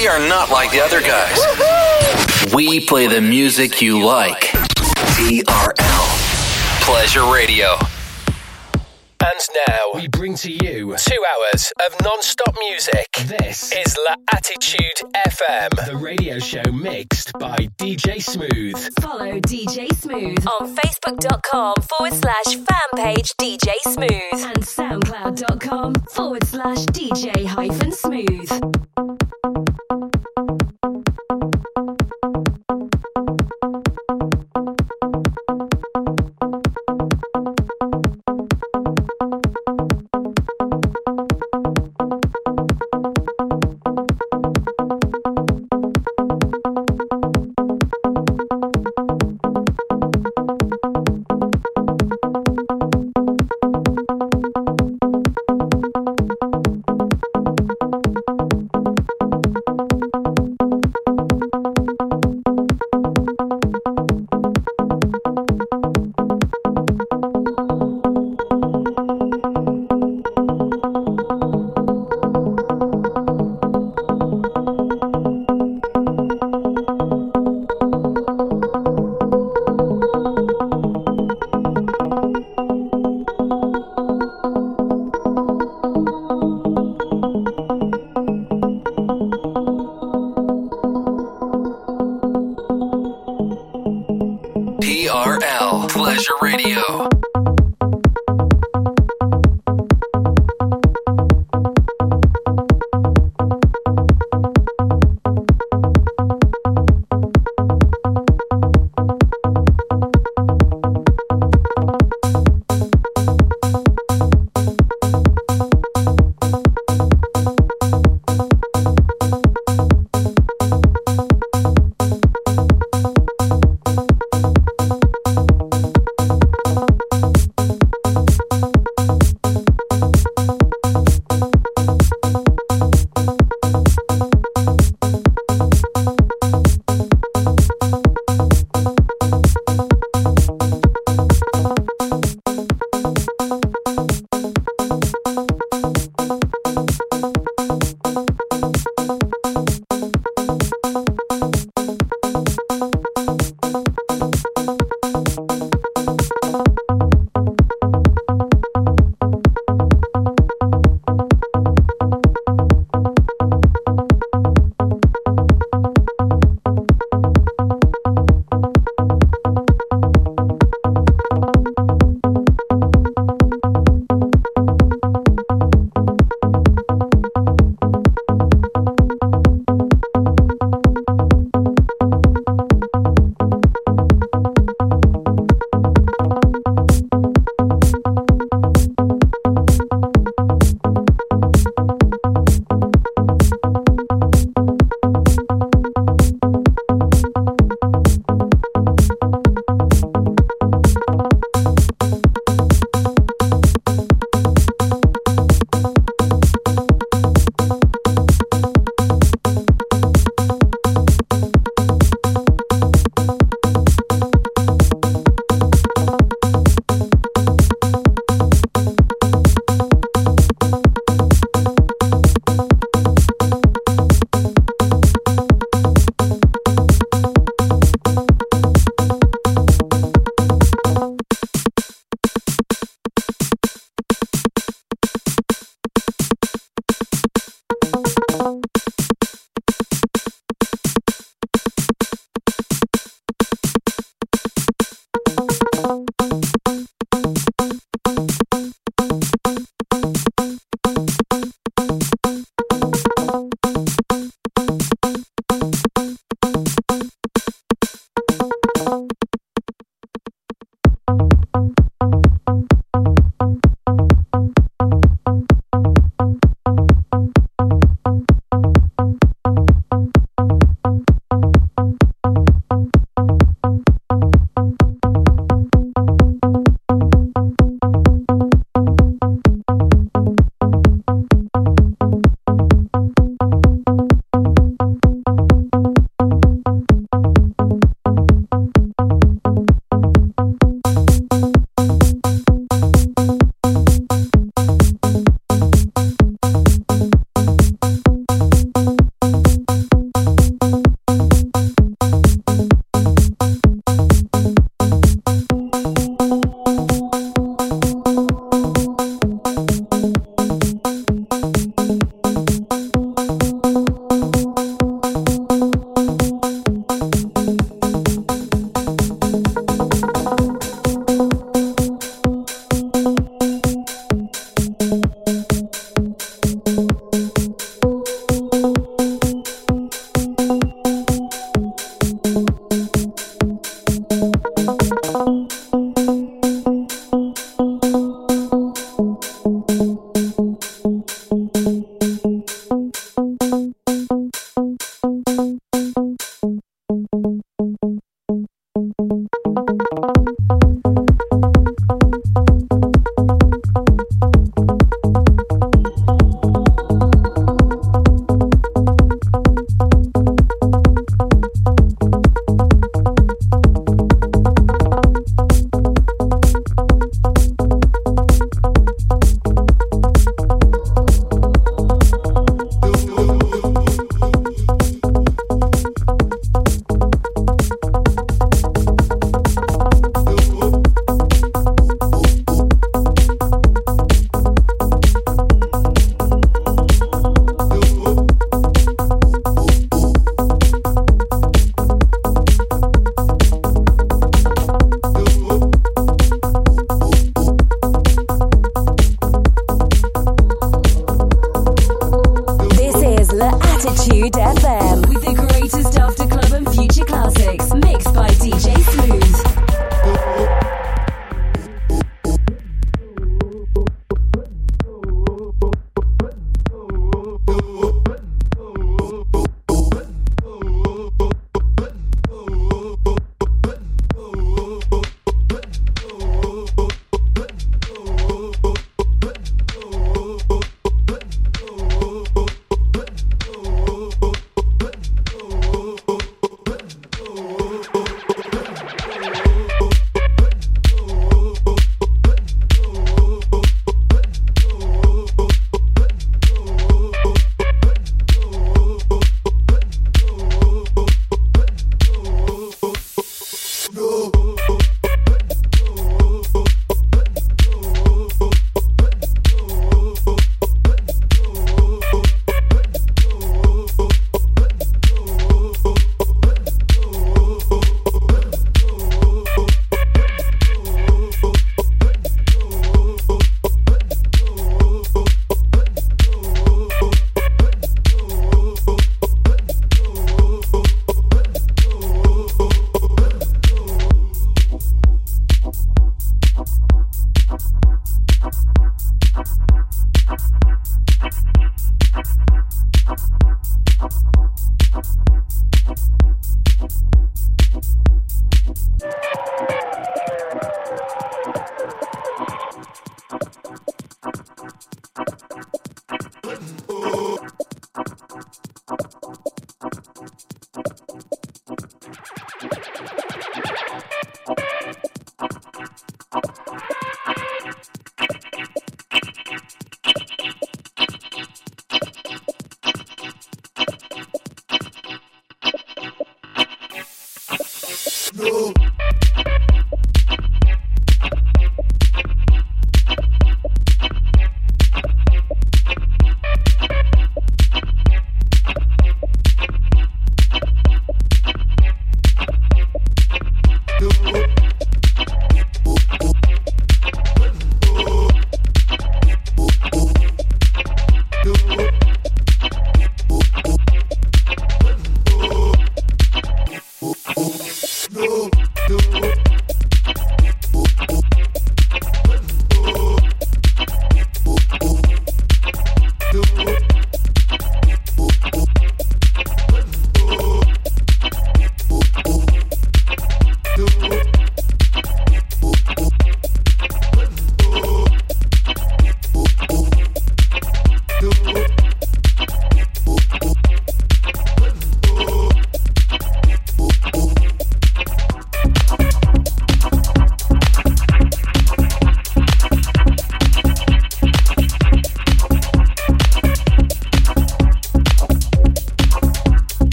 We are not like the other guys. We play the music you like. TRL. Pleasure Radio. And now we bring to you two hours of non-stop music. This is La Attitude FM, the radio show mixed by DJ Smooth. Follow DJ Smooth on Facebook.com forward slash fan page DJ Smooth and SoundCloud.com forward slash DJ hyphen Smooth.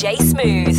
DJ Smooth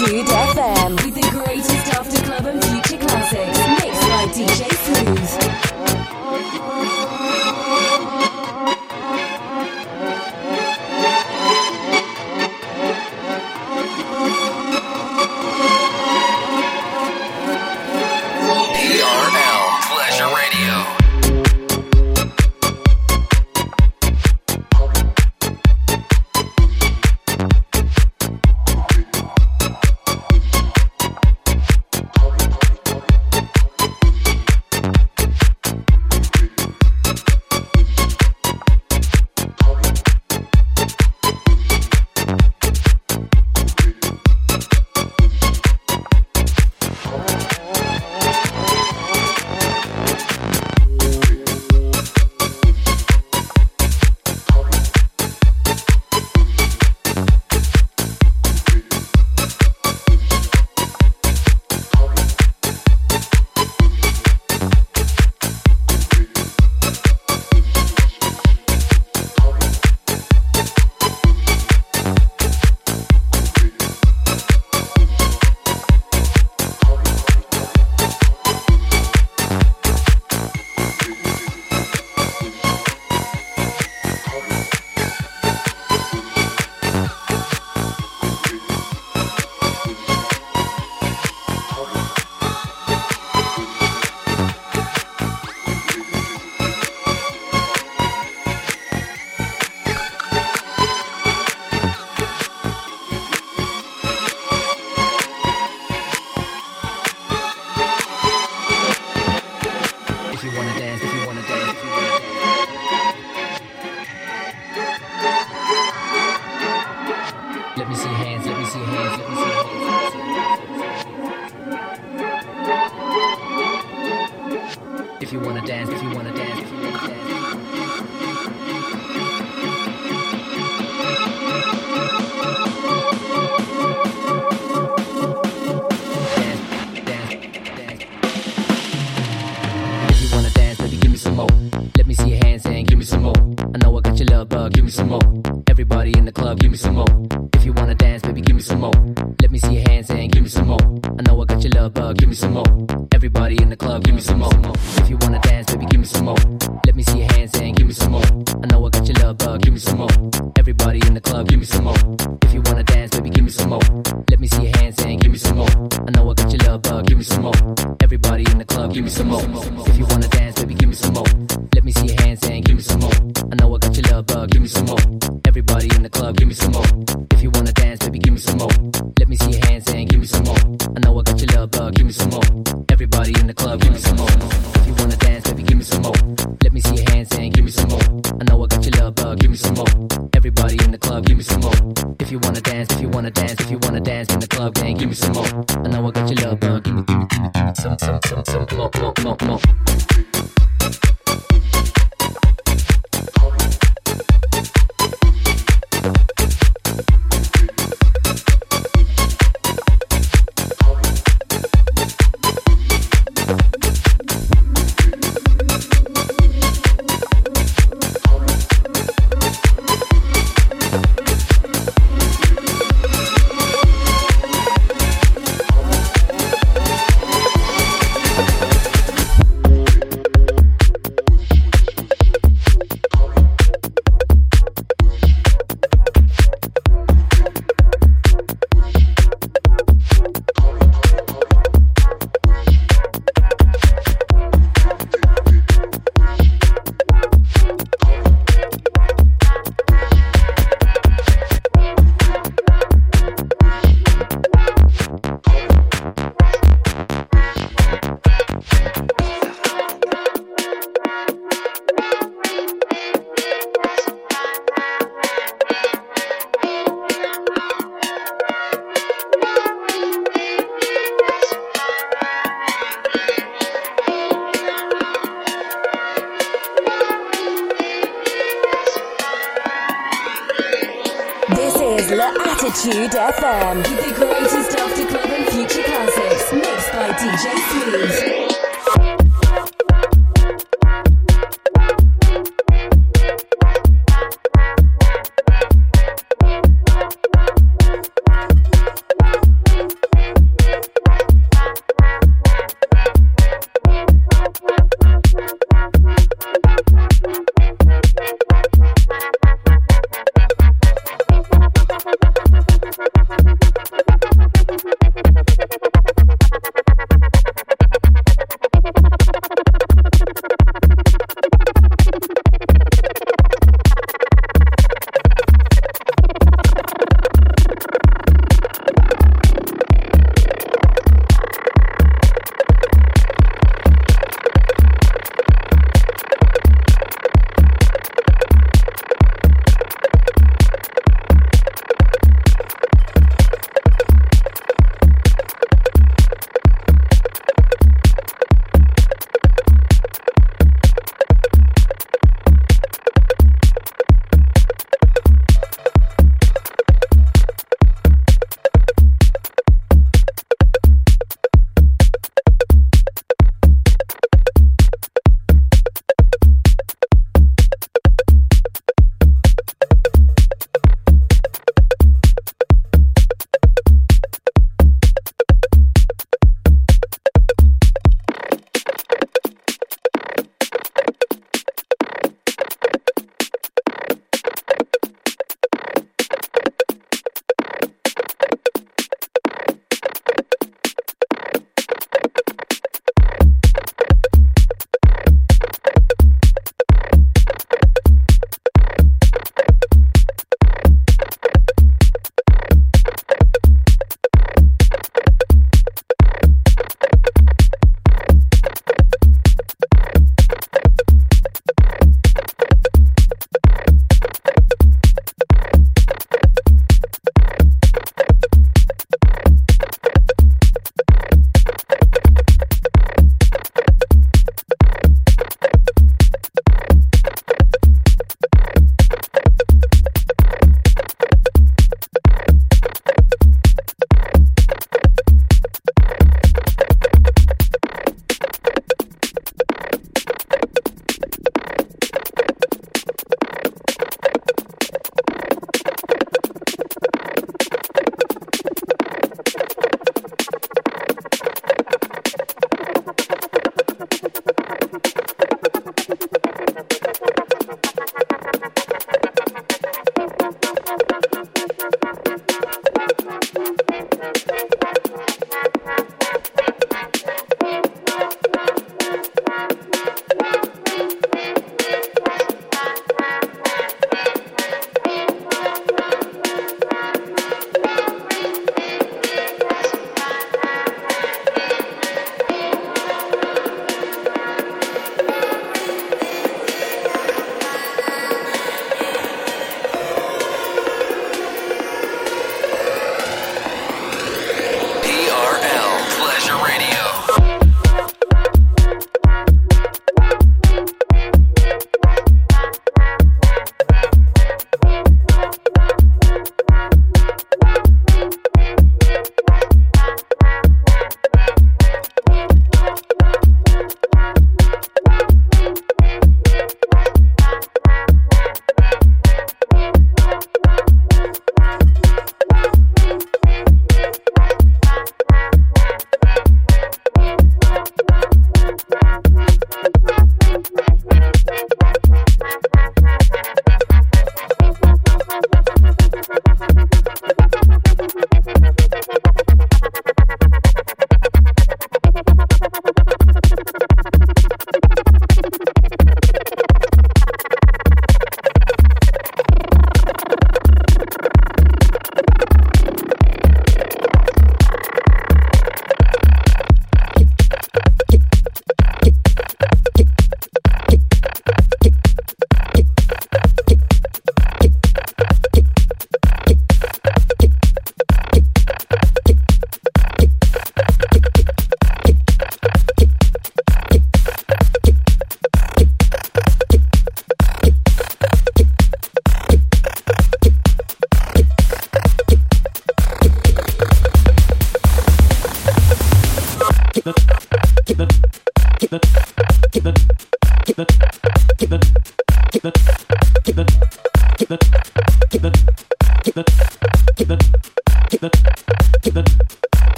Attitude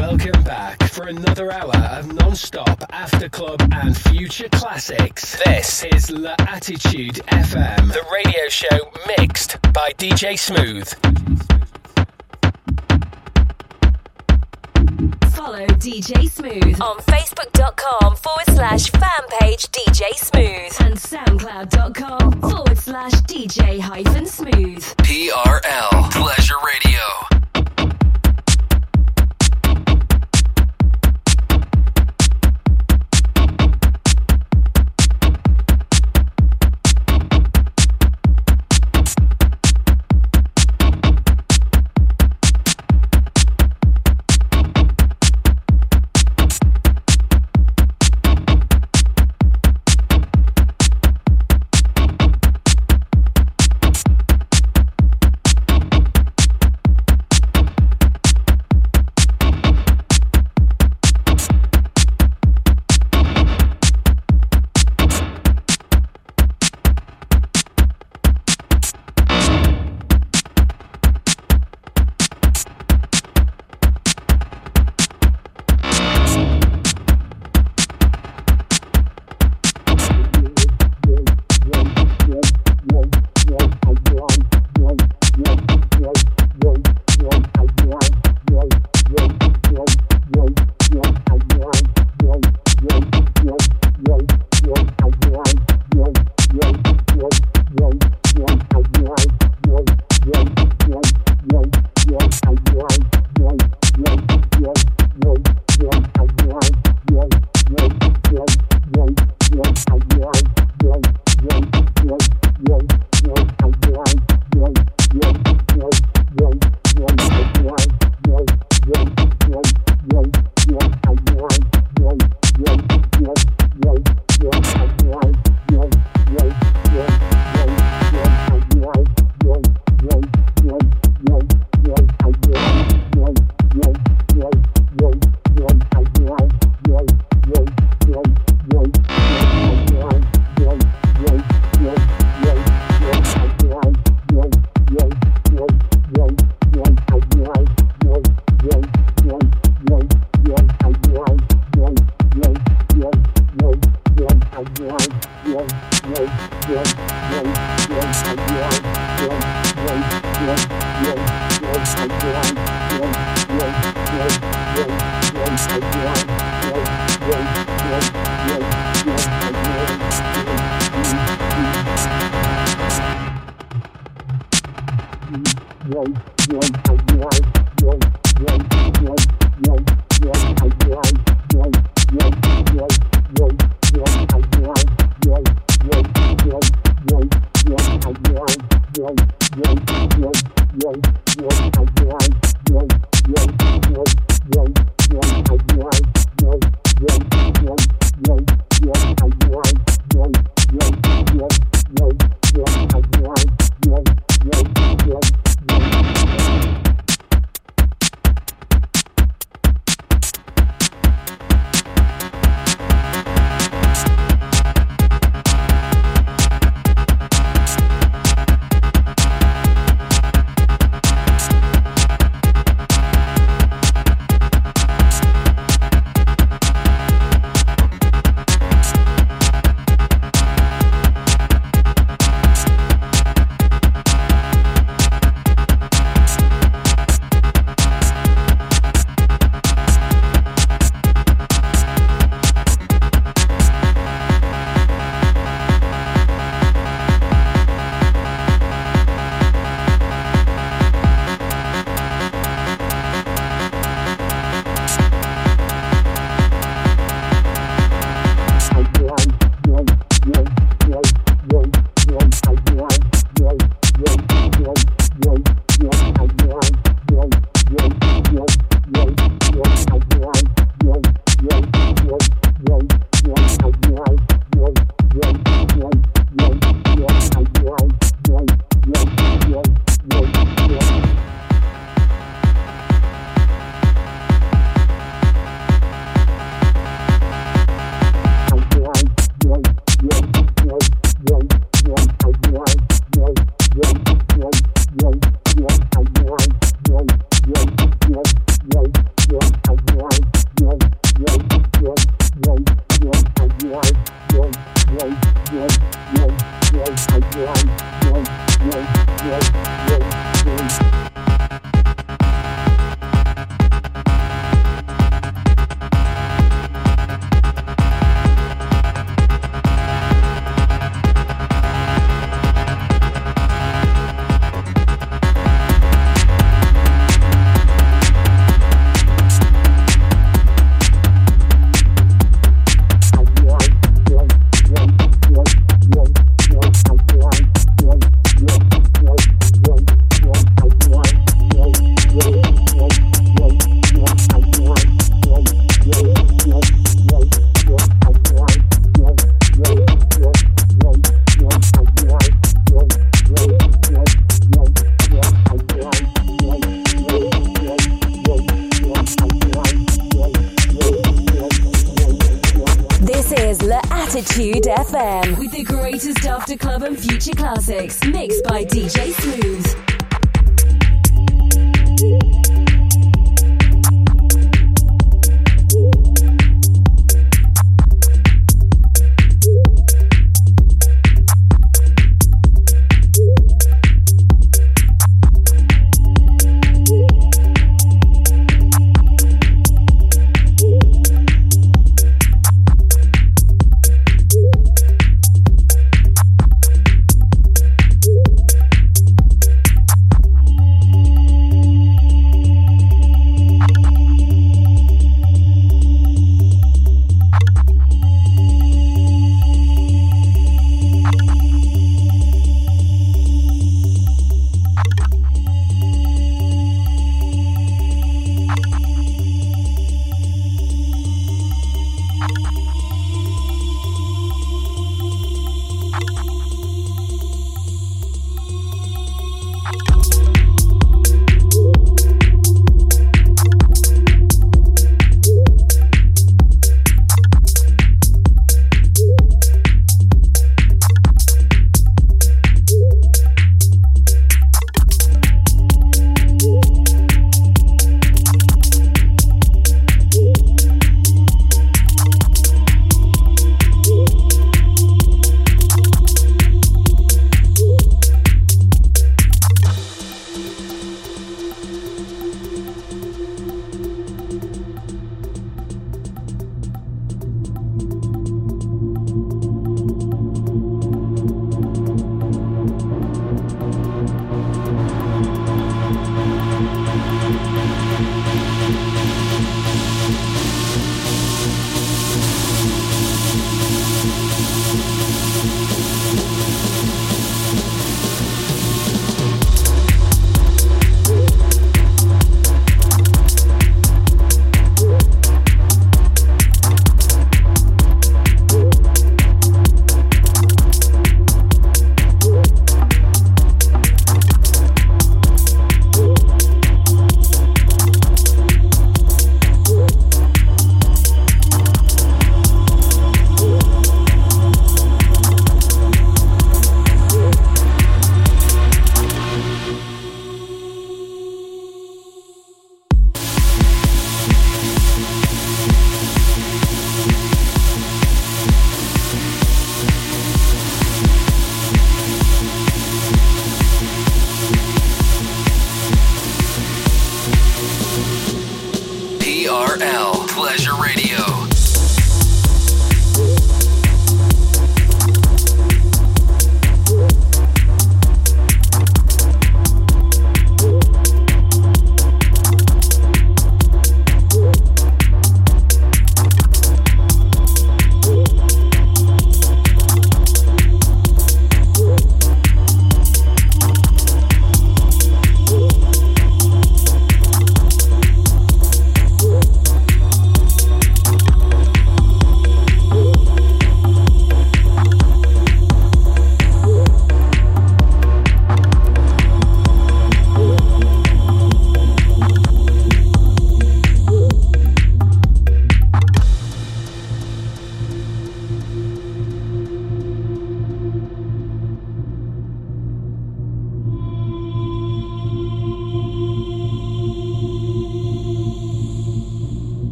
Welcome back for another hour of non-stop after club and future classics. This is L'Attitude FM, the radio show mixed by DJ Smooth. Follow DJ Smooth on Facebook.com forward slash fan page DJ Smooth and SoundCloud.com forward slash DJ hyphen smooth. TRL Pleasure Radio.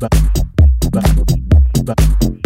ba ba ba ba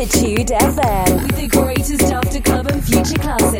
L'Attitude FM. With the greatest after club and future classics.